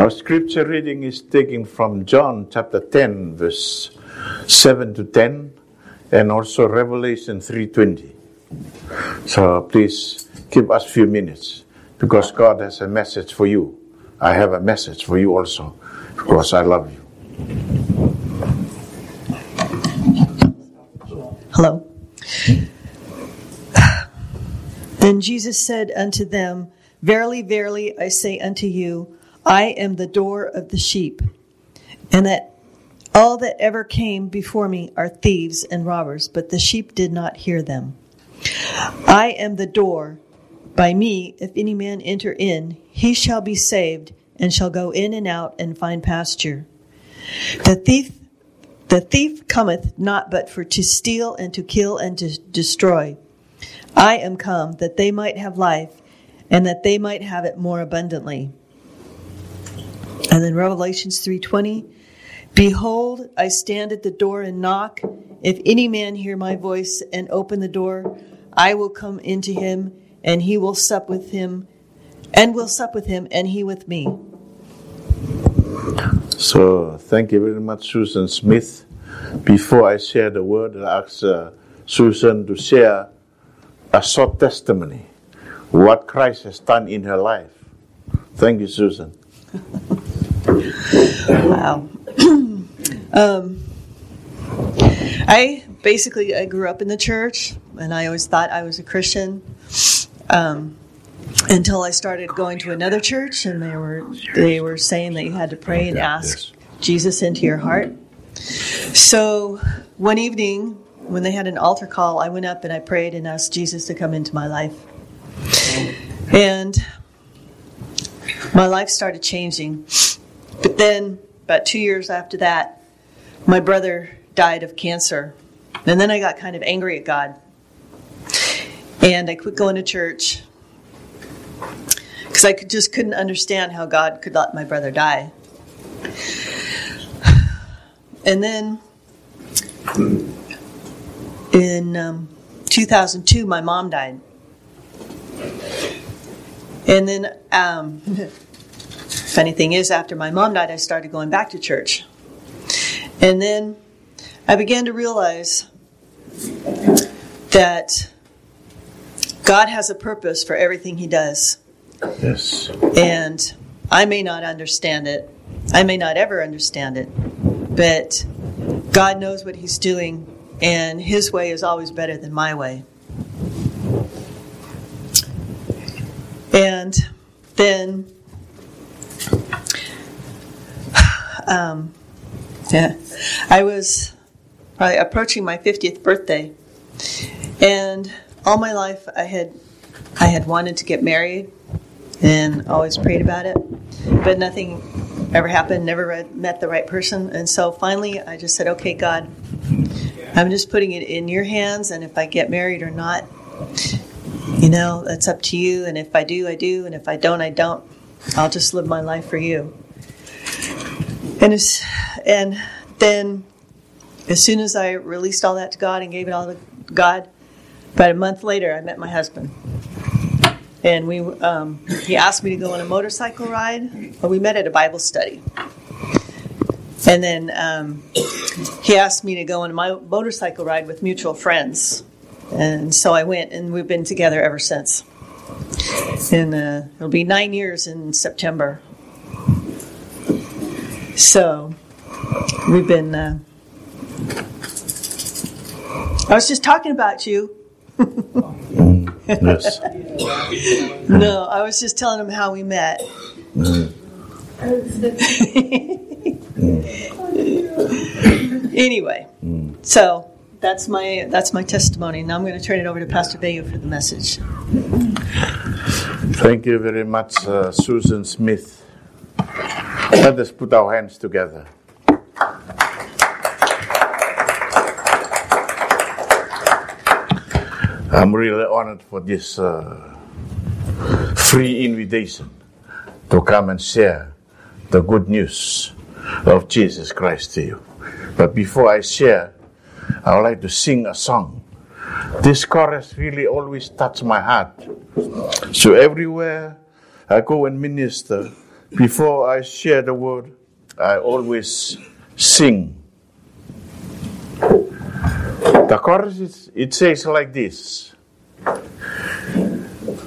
Our scripture reading is taken from John chapter 10 verse 7 to 10 and also Revelation 3:20. So please give us a few minutes because God has a message for you. I have a message for you also because I love you. Hello. Then Jesus said unto them, Verily, verily, I say unto you, I am the door of the sheep, and that all that ever came before me are thieves and robbers, but the sheep did not hear them. I am the door. By me, if any man enter in, he shall be saved, and shall go in and out and find pasture. The thief the thief cometh not but for to steal and to kill and to destroy. I am come that they might have life and that they might have it more abundantly. And then Revelations 3:20 Behold, I stand at the door and knock. If any man hear my voice and open the door, I will come into him and he will sup with him and will sup with him and he with me. So thank you very much, Susan Smith. Before I share the word, I ask uh, Susan to share a short testimony, what Christ has done in her life. Thank you, Susan. wow. um, I basically I grew up in the church, and I always thought I was a Christian. Um, until I started going to another church, and they were they were saying that you had to pray and ask Jesus into your heart. So one evening, when they had an altar call, I went up and I prayed and asked Jesus to come into my life. And my life started changing. But then, about two years after that, my brother died of cancer. And then I got kind of angry at God. And I quit going to church because I could, just couldn't understand how God could let my brother die. And then in um, 2002, my mom died. And then, um, funny thing is, after my mom died, I started going back to church. And then I began to realize that God has a purpose for everything He does. Yes. And I may not understand it. I may not ever understand it. But God knows what He's doing, and His way is always better than my way. And then, um, yeah, I was probably approaching my 50th birthday, and all my life I had I had wanted to get married and always prayed about it, but nothing ever happened. Never read, met the right person, and so finally I just said, "Okay, God, I'm just putting it in your hands, and if I get married or not, you know, that's up to you. And if I do, I do, and if I don't, I don't. I'll just live my life for you." And it's, and then, as soon as I released all that to God and gave it all to God, about a month later, I met my husband and we um, he asked me to go on a motorcycle ride. Well, we met at a Bible study, and then um, he asked me to go on my motorcycle ride with mutual friends, and so I went, and we've been together ever since. And uh, it'll be nine years in September. So we've been. Uh, I was just talking about you. Yes. No, I was just telling him how we met. anyway, so that's my that's my testimony. Now I'm going to turn it over to Pastor Bayo for the message. Thank you very much, uh, Susan Smith. Let us put our hands together. I'm really honored for this uh, free invitation to come and share the good news of Jesus Christ to you. But before I share, I would like to sing a song. This chorus really always touches my heart. So everywhere I go and minister, before I share the word, I always sing. The chorus is, it says like this.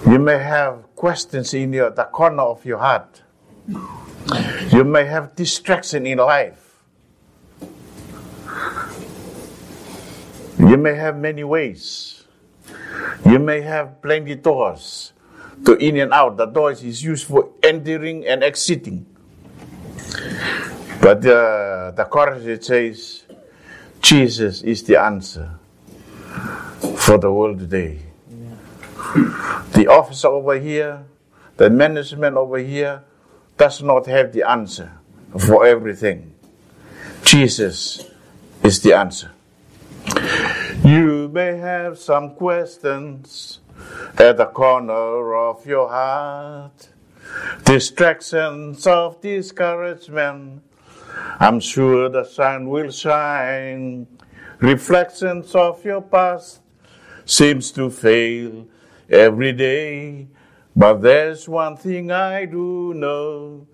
You may have questions in your, the corner of your heart. You may have distraction in life. You may have many ways. You may have plenty doors to in and out. The doors is used for entering and exiting. But uh, the it says, Jesus is the answer for the world today. The officer over here, the management over here, does not have the answer for everything. Jesus is the answer. You may have some questions at the corner of your heart, distractions of discouragement. I'm sure the sun will shine. Reflections of your past seems to fail every day. But there's one thing I do know.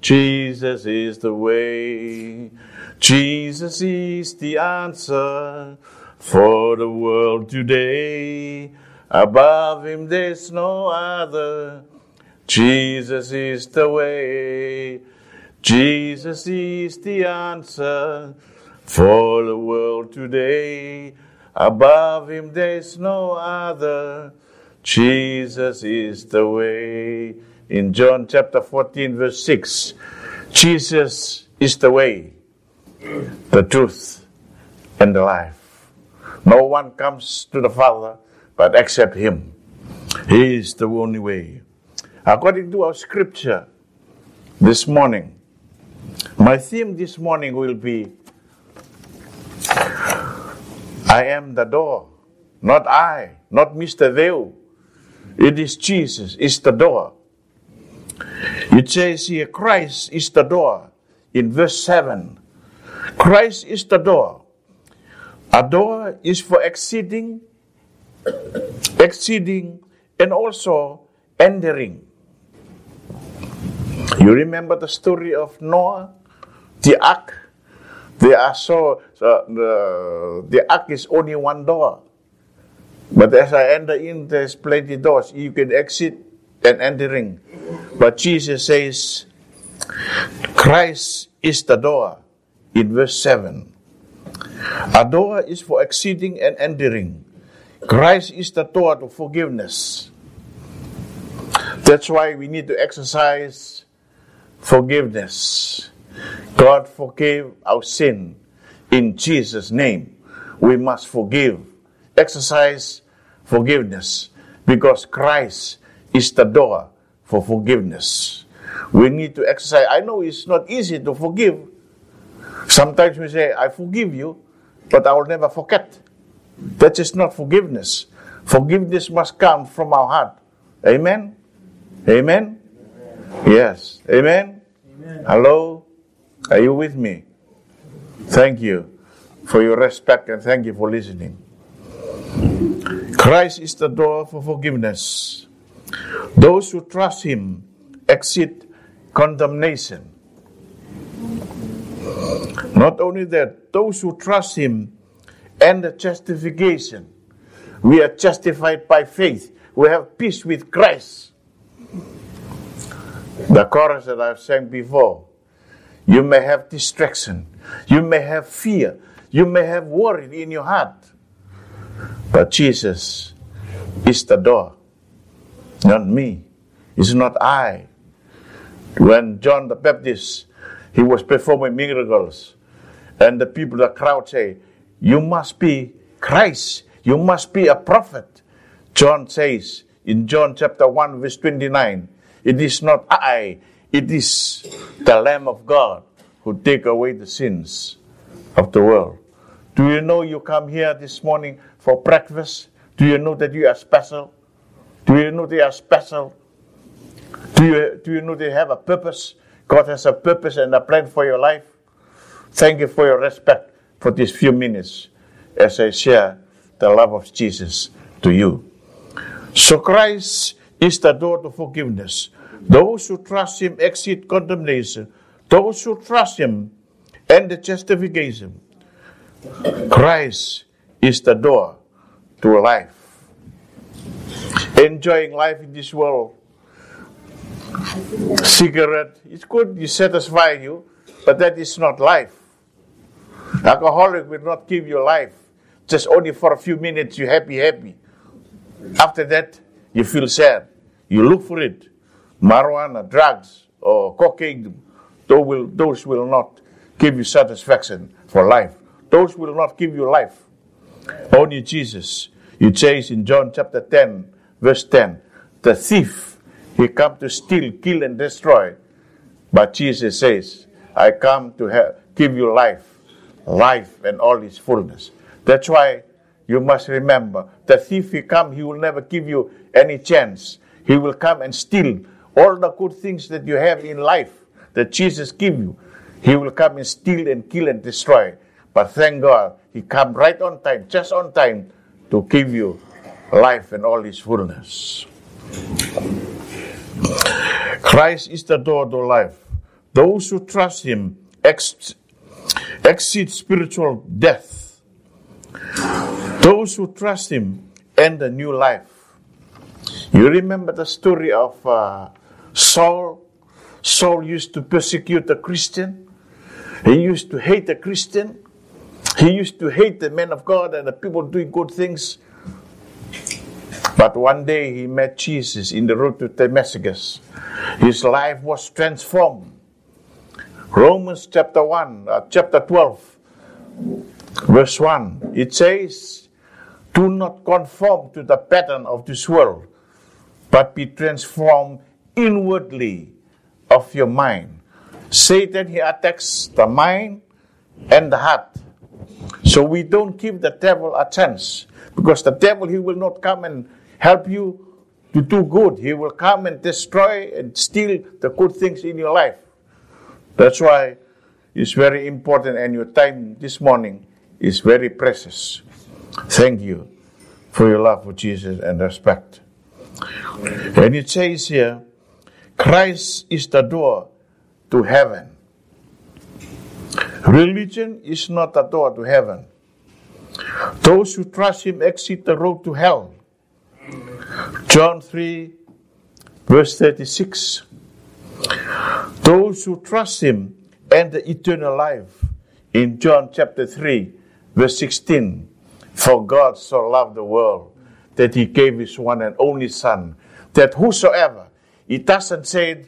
Jesus is the way. Jesus is the answer for the world today. Above him there's no other. Jesus is the way. Jesus is the answer for the world today. Above him there's no other. Jesus is the way. In John chapter 14, verse 6, Jesus is the way, the truth, and the life. No one comes to the Father but except Him. He is the only way. According to our scripture this morning, my theme this morning will be I am the door, not I, not Mr. Veo. It is Jesus, is the door. It says here, Christ is the door in verse 7. Christ is the door. A door is for exceeding, exceeding, and also entering. You remember the story of Noah, the ark? They are so, so the, the ark is only one door. But as I enter in, there's plenty doors. You can exit and entering. But Jesus says, Christ is the door in verse 7. A door is for exceeding and entering. Christ is the door to forgiveness. That's why we need to exercise forgiveness. God forgave our sin in Jesus' name. We must forgive exercise forgiveness because Christ is the door for forgiveness. We need to exercise. I know it's not easy to forgive. Sometimes we say, I forgive you, but I will never forget. That is not forgiveness. Forgiveness must come from our heart. Amen? Amen? Yes. Amen? Amen? Hello? Are you with me? Thank you for your respect and thank you for listening. Christ is the door for forgiveness. Those who trust Him exit condemnation. Not only that, those who trust Him and the justification. We are justified by faith. We have peace with Christ. The chorus that I've sang before. You may have distraction. You may have fear. You may have worry in your heart. But Jesus is the door, not me. It's not I. When John the Baptist, he was performing miracles, and the people, the crowd say, you must be Christ. You must be a prophet. John says in John chapter 1 verse 29, it is not I, it is the Lamb of God who take away the sins of the world. Do you know you come here this morning for breakfast? Do you know that you are special? Do you know they are special? Do you, do you know they have a purpose? God has a purpose and a plan for your life. Thank you for your respect for these few minutes as I share the love of Jesus to you. So Christ is the door to forgiveness. Those who trust Him exit condemnation. Those who trust Him end the justification. Christ is the door to life. Enjoying life in this world. Cigarette, it's good, you satisfy you, but that is not life. Alcoholic will not give you life. Just only for a few minutes you happy, happy. After that, you feel sad. You look for it. Marijuana, drugs, or cocaine, those will, those will not give you satisfaction for life. Those will not give you life. Only Jesus. You chase in John chapter 10, verse 10, the thief, he come to steal, kill, and destroy. But Jesus says, I come to have, give you life, life and all its fullness. That's why you must remember, the thief he come, he will never give you any chance. He will come and steal all the good things that you have in life that Jesus give you. He will come and steal and kill and destroy. But thank God, He come right on time, just on time, to give you life and all His fullness. Christ is the door to life. Those who trust Him ex- exceed spiritual death. Those who trust Him end a new life. You remember the story of uh, Saul? Saul used to persecute a Christian. He used to hate a Christian. He used to hate the men of God and the people doing good things. But one day he met Jesus in the road to Damascus. His life was transformed. Romans chapter 1, uh, chapter 12, verse 1, it says, Do not conform to the pattern of this world, but be transformed inwardly of your mind. Satan, he attacks the mind and the heart. So we don't give the devil a chance because the devil, he will not come and help you to do good. He will come and destroy and steal the good things in your life. That's why it's very important and your time this morning is very precious. Thank you for your love for Jesus and respect. And it says here, Christ is the door to heaven. Religion is not a door to heaven. Those who trust Him exit the road to hell. John 3, verse 36. Those who trust Him enter eternal life. In John chapter 3, verse 16. For God so loved the world that He gave His one and only Son, that whosoever, it doesn't say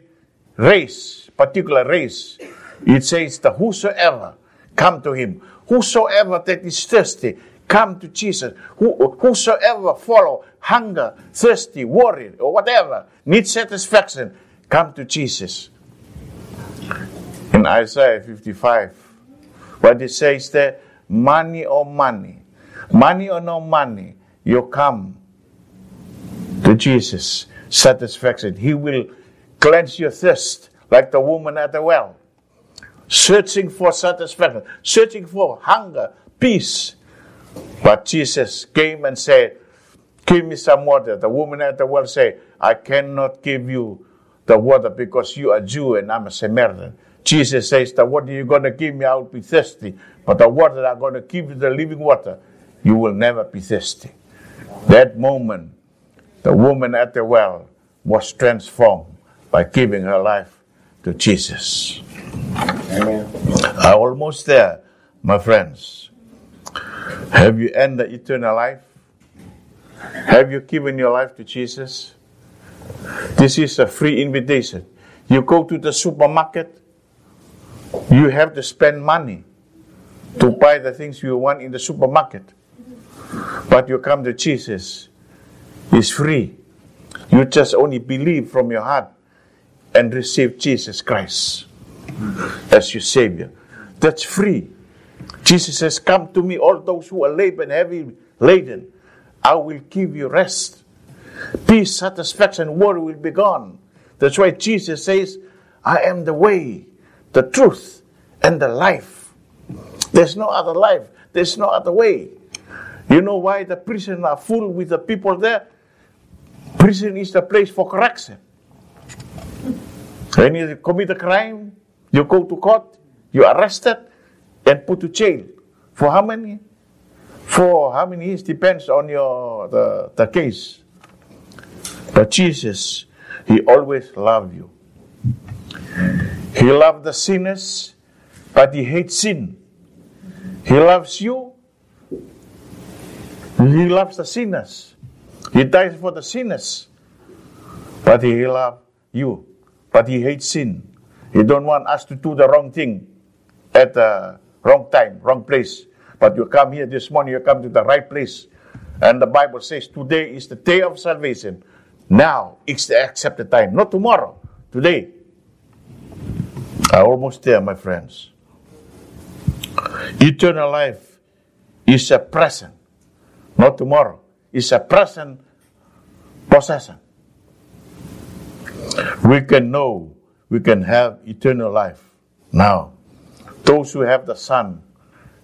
race, particular race, it says that whosoever come to him, whosoever that is thirsty, come to Jesus. Who, whosoever follow hunger, thirsty, worried, or whatever, need satisfaction, come to Jesus. In Isaiah 55, what it says there, money or money, money or no money, you come to Jesus. Satisfaction. He will cleanse your thirst like the woman at the well searching for satisfaction, searching for hunger, peace. But Jesus came and said, Give me some water. The woman at the well said, I cannot give you the water because you are Jew and I'm a Samaritan. Jesus says, The water you're going to give me, I will be thirsty. But the water that I'm going to give you, the living water, you will never be thirsty. That moment, the woman at the well was transformed by giving her life to Jesus. Amen. I'm almost there, my friends. Have you ended eternal life? Have you given your life to Jesus? This is a free invitation. You go to the supermarket, you have to spend money to buy the things you want in the supermarket. But you come to Jesus, it's free. You just only believe from your heart and receive Jesus Christ as your Savior. That's free. Jesus says, Come to me, all those who are labored and heavy laden. I will give you rest. Peace, satisfaction, worry will be gone. That's why Jesus says, I am the way, the truth, and the life. There's no other life. There's no other way. You know why the prison are full with the people there? Prison is the place for correction. When you commit a crime, you go to court, you are arrested, and put to jail. For how many? For how many years depends on your the, the case. But Jesus, He always loved you. He loved the sinners, but He hates sin. He loves you. He loves the sinners. He dies for the sinners. But He loves you. But He hates sin. He don't want us to do the wrong thing at the wrong time, wrong place. But you come here this morning, you come to the right place. And the Bible says today is the day of salvation. Now is the accepted time, not tomorrow, today. I almost there, my friends. Eternal life is a present, not tomorrow. It's a present possession. We can know, we can have eternal life now. Those who have the Son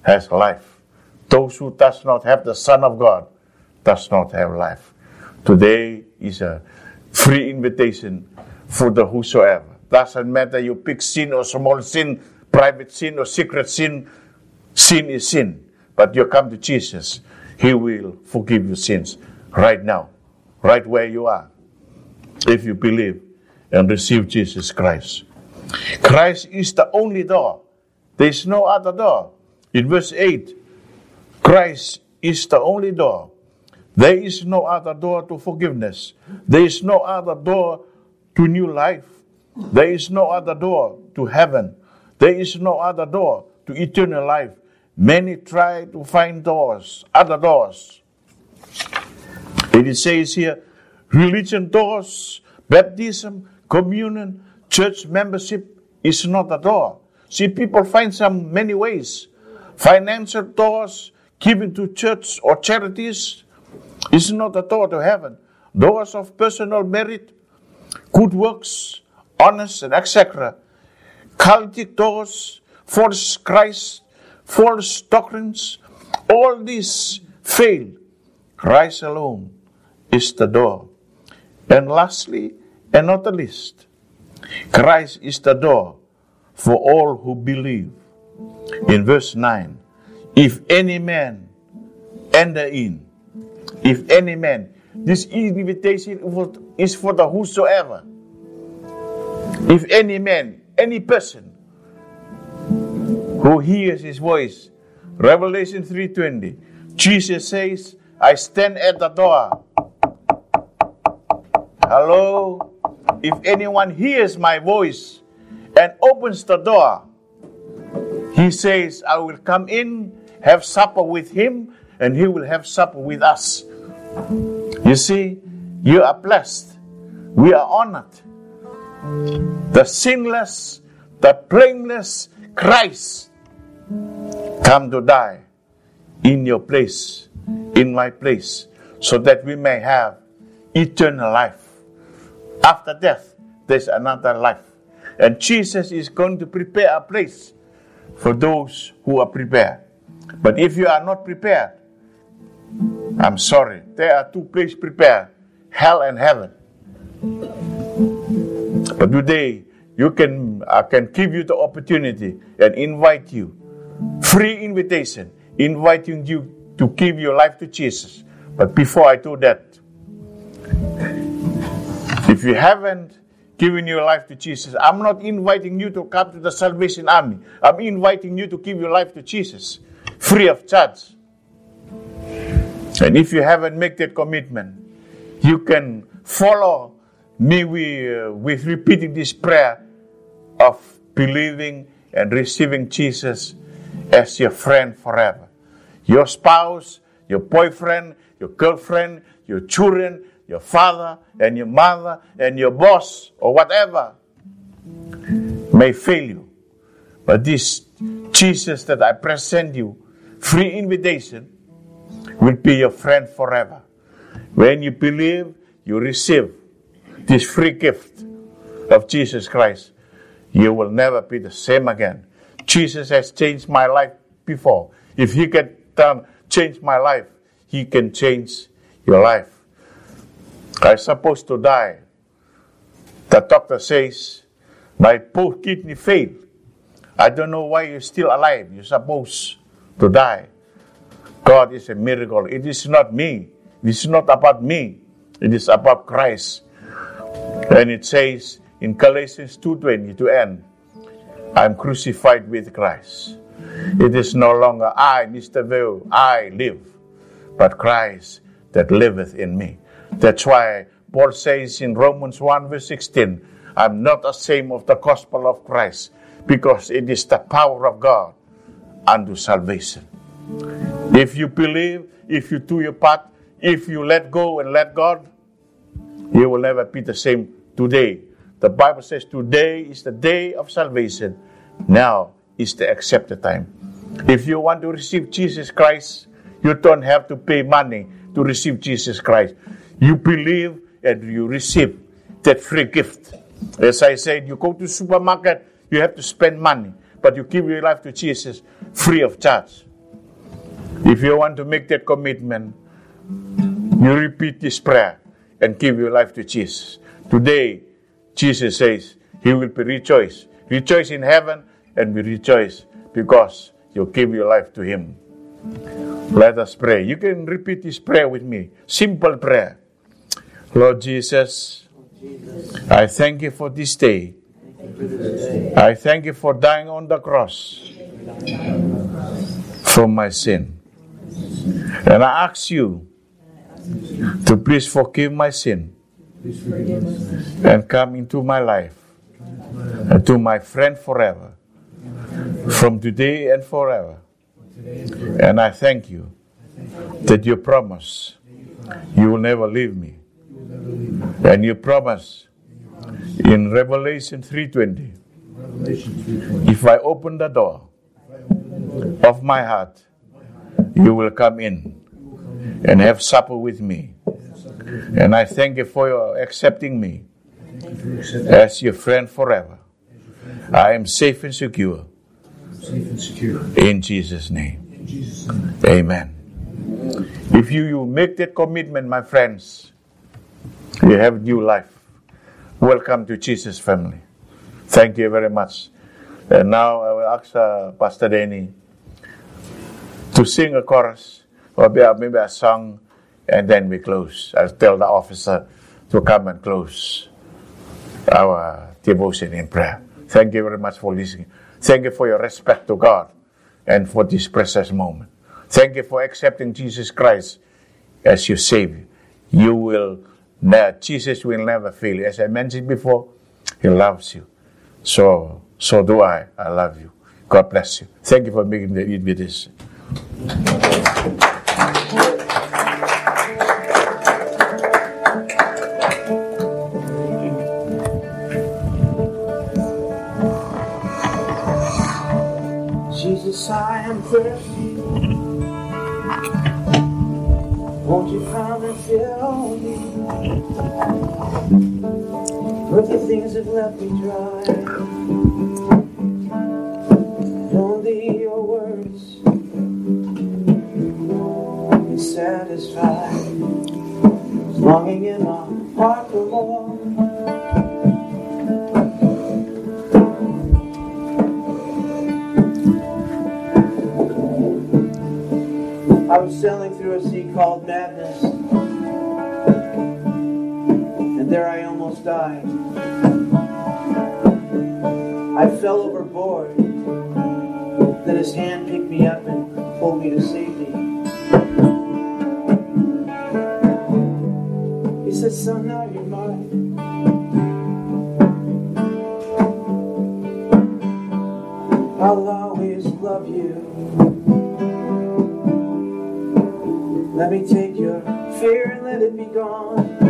has life. Those who does not have the Son of God does not have life. Today is a free invitation for the whosoever. Doesn't matter you pick sin or small sin, private sin or secret sin, sin is sin. But you come to Jesus, He will forgive your sins right now, right where you are, if you believe and receive Jesus Christ. Christ is the only door. There is no other door. In verse 8, Christ is the only door. There is no other door to forgiveness. There is no other door to new life. There is no other door to heaven. There is no other door to eternal life. Many try to find doors, other doors. It says here, religion doors, baptism, communion, church membership is not a door. See, people find some many ways. Financial doors, giving to church or charities, is not a door to heaven. Doors of personal merit, good works, honest, and etc. Cultic doors, false Christ, false doctrines, all these fail. Christ alone is the door. And lastly, and not the least, Christ is the door for all who believe. In verse 9, if any man enter in, if any man, this invitation is for the whosoever. If any man, any person who hears his voice, Revelation 3:20, Jesus says, I stand at the door. Hello? If anyone hears my voice and opens the door, he says, I will come in, have supper with him, and he will have supper with us. You see, you are blessed. We are honored. The sinless, the blameless Christ come to die in your place, in my place, so that we may have eternal life. After death, there's another life. And Jesus is going to prepare a place for those who are prepared. But if you are not prepared, I'm sorry. There are two places prepared hell and heaven. But today, you can, I can give you the opportunity and invite you. Free invitation, inviting you to give your life to Jesus. But before I do that, if you haven't given your life to Jesus, I'm not inviting you to come to the Salvation Army. I'm inviting you to give your life to Jesus, free of charge. And if you haven't made that commitment, you can follow me with, uh, with repeating this prayer of believing and receiving Jesus as your friend forever. Your spouse, your boyfriend, your girlfriend, your children, your father and your mother and your boss or whatever may fail you. But this Jesus that I present you, free invitation, will be your friend forever. When you believe, you receive this free gift of Jesus Christ. You will never be the same again. Jesus has changed my life before. If He can change my life, He can change your life. I'm supposed to die. The doctor says, my poor kidney failed. I don't know why you're still alive. You're supposed to die. God is a miracle. It is not me. It is not about me. It is about Christ. And it says in Galatians 2.20 to end, I'm crucified with Christ. It is no longer I, Mr. Will, I live, but Christ that liveth in me. That's why Paul says in Romans 1 verse 16, I'm not ashamed of the gospel of Christ because it is the power of God unto salvation. If you believe, if you do your part, if you let go and let God, you will never be the same today. The Bible says today is the day of salvation. Now is the accepted time. If you want to receive Jesus Christ, you don't have to pay money to receive Jesus Christ. You believe and you receive that free gift. As I said, you go to supermarket, you have to spend money, but you give your life to Jesus free of charge. If you want to make that commitment, you repeat this prayer and give your life to Jesus. Today, Jesus says he will be rejoiced. Rejoice in heaven and be rejoiced because you give your life to him. Let us pray. You can repeat this prayer with me. Simple prayer. Lord Jesus, I thank you for this day. I thank you for dying on the cross for my sin. And I ask you to please forgive my sin and come into my life and to my friend forever, from today and forever. And I thank you that you promise you will never leave me. And you promise in Revelation 3:20 if I open the door of my heart you will come in and have supper with me. And I thank you for your accepting me as your friend forever. I am safe and secure. In Jesus' name. Amen. If you, you make that commitment, my friends, you have new life. Welcome to Jesus' family. Thank you very much. And now I will ask uh, Pastor Danny to sing a chorus, or maybe a song, and then we close. I'll tell the officer to come and close our devotion in prayer. Thank you very much for listening. Thank you for your respect to God and for this precious moment. Thank you for accepting Jesus Christ as your Savior. You will, Jesus will never fail you. As I mentioned before, He loves you. So, so do I. I love you. God bless you. Thank you for making the invitation. Jesus, I am thirsty. Won't you come and fill me? But the things have left me dry. Longing in my heart for more. I was sailing through a sea called madness, and there I almost died. I fell overboard, then his hand picked me up and pulled me to safety. Said, Son, now you're mine. I'll always love you. Let me take your fear and let it be gone.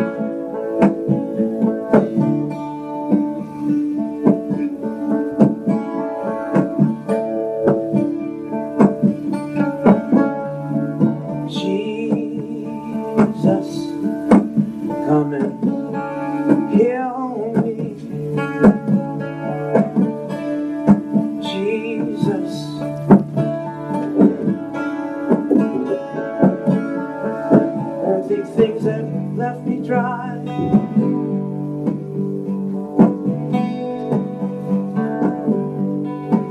Dry.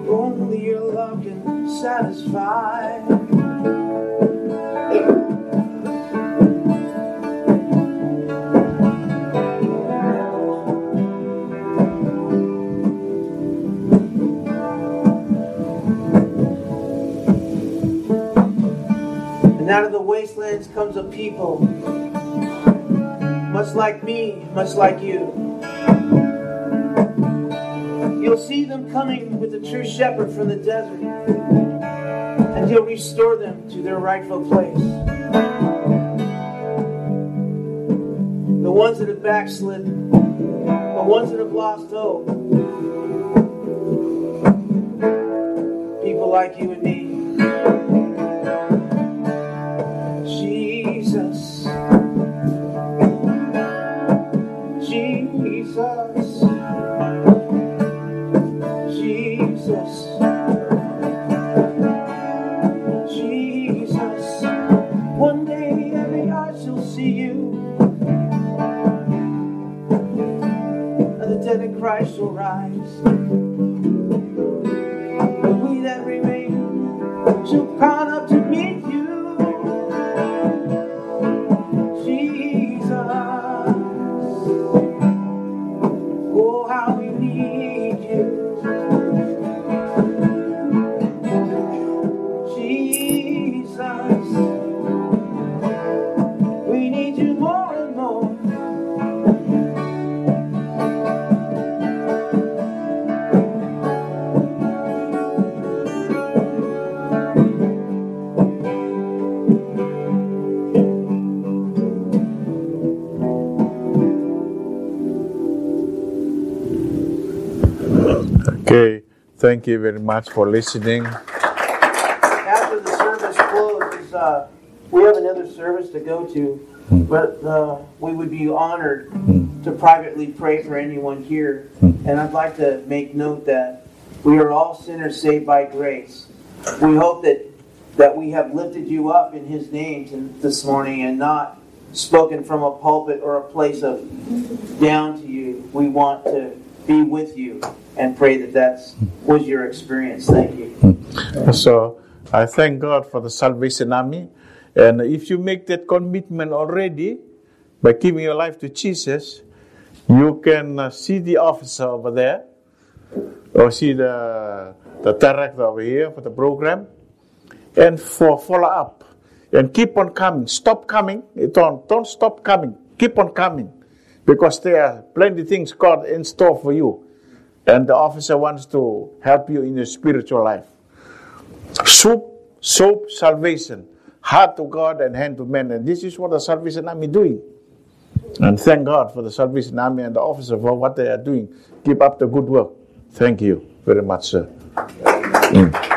Only your love can satisfy. And out of the wastelands comes a people, like me, much like you. You'll see them coming with the true shepherd from the desert, and he'll restore them to their rightful place. The ones that have backslidden, the ones that have lost hope, people like you and me. Remain shall crown thank you very much for listening. After the service closes, uh, we have another service to go to, but uh, we would be honored to privately pray for anyone here. And I'd like to make note that we are all sinners saved by grace. We hope that that we have lifted you up in His name this morning and not spoken from a pulpit or a place of down to you. We want to be with you and pray that that was your experience. Thank you. So I thank God for the Salvation Army. And if you make that commitment already by giving your life to Jesus, you can uh, see the officer over there or see the, the director over here for the program and for follow up and keep on coming. Stop coming. Don't, don't stop coming. Keep on coming because there are plenty things God in store for you. And the officer wants to help you in your spiritual life. Soup, soap, salvation, heart to God and hand to man. And this is what the Salvation Army doing. And thank God for the Salvation Army and the officer for what they are doing. Keep up the good work. Thank you very much, sir. Mm.